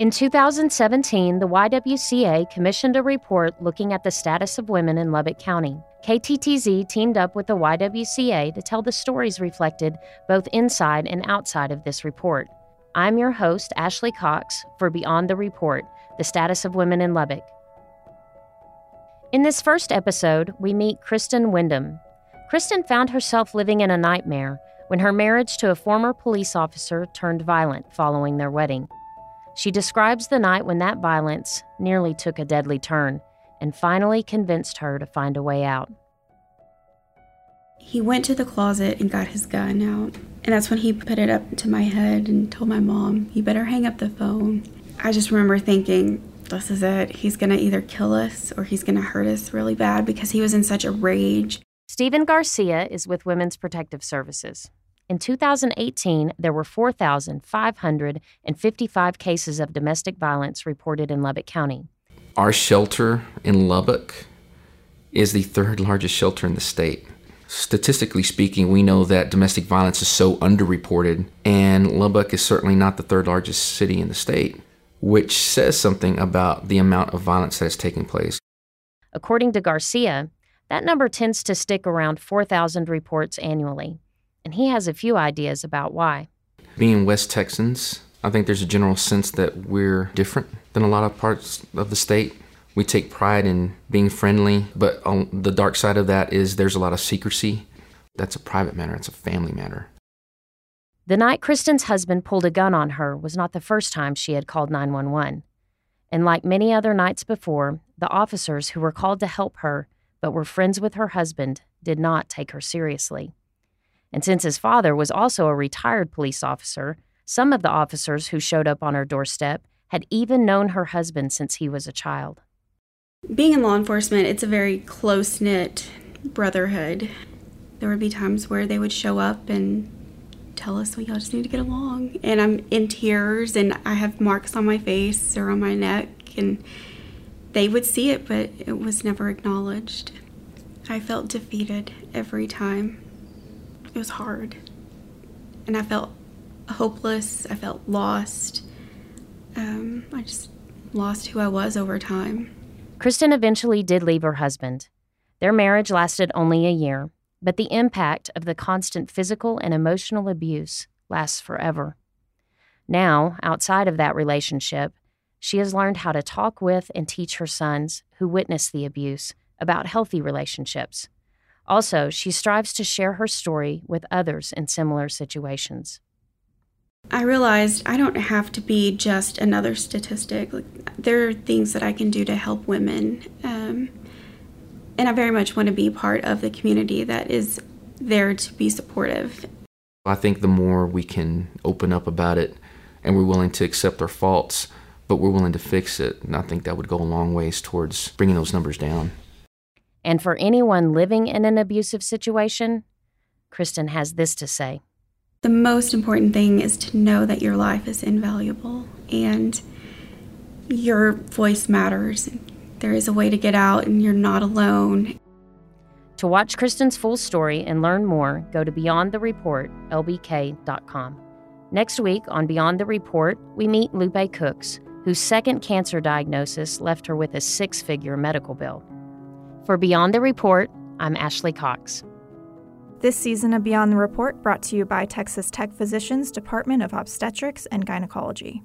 In 2017, the YWCA commissioned a report looking at the status of women in Lubbock County. KTTZ teamed up with the YWCA to tell the stories reflected both inside and outside of this report. I'm your host, Ashley Cox, for Beyond the Report The Status of Women in Lubbock. In this first episode, we meet Kristen Windham. Kristen found herself living in a nightmare when her marriage to a former police officer turned violent following their wedding. She describes the night when that violence nearly took a deadly turn and finally convinced her to find a way out. He went to the closet and got his gun out. And that's when he put it up to my head and told my mom, You better hang up the phone. I just remember thinking, This is it. He's going to either kill us or he's going to hurt us really bad because he was in such a rage. Stephen Garcia is with Women's Protective Services. In 2018, there were 4,555 cases of domestic violence reported in Lubbock County. Our shelter in Lubbock is the third largest shelter in the state. Statistically speaking, we know that domestic violence is so underreported, and Lubbock is certainly not the third largest city in the state, which says something about the amount of violence that is taking place. According to Garcia, that number tends to stick around 4,000 reports annually and he has a few ideas about why. Being West Texans, I think there's a general sense that we're different than a lot of parts of the state. We take pride in being friendly, but on the dark side of that is there's a lot of secrecy. That's a private matter, it's a family matter. The night Kristen's husband pulled a gun on her was not the first time she had called 911. And like many other nights before, the officers who were called to help her but were friends with her husband did not take her seriously. And since his father was also a retired police officer, some of the officers who showed up on her doorstep had even known her husband since he was a child. Being in law enforcement, it's a very close knit brotherhood. There would be times where they would show up and tell us, we all just need to get along. And I'm in tears and I have marks on my face or on my neck. And they would see it, but it was never acknowledged. I felt defeated every time it was hard. And I felt hopeless. I felt lost. Um, I just lost who I was over time. Kristen eventually did leave her husband. Their marriage lasted only a year, but the impact of the constant physical and emotional abuse lasts forever. Now, outside of that relationship, she has learned how to talk with and teach her sons who witnessed the abuse about healthy relationships. Also, she strives to share her story with others in similar situations. I realized I don't have to be just another statistic. Like, there are things that I can do to help women. Um, and I very much want to be part of the community that is there to be supportive. I think the more we can open up about it and we're willing to accept our faults, but we're willing to fix it, and I think that would go a long ways towards bringing those numbers down. And for anyone living in an abusive situation, Kristen has this to say The most important thing is to know that your life is invaluable and your voice matters. There is a way to get out, and you're not alone. To watch Kristen's full story and learn more, go to Beyond the Report, lbk.com. Next week on Beyond the Report, we meet Lupe Cooks, whose second cancer diagnosis left her with a six figure medical bill. For Beyond the Report, I'm Ashley Cox. This season of Beyond the Report brought to you by Texas Tech Physicians Department of Obstetrics and Gynecology.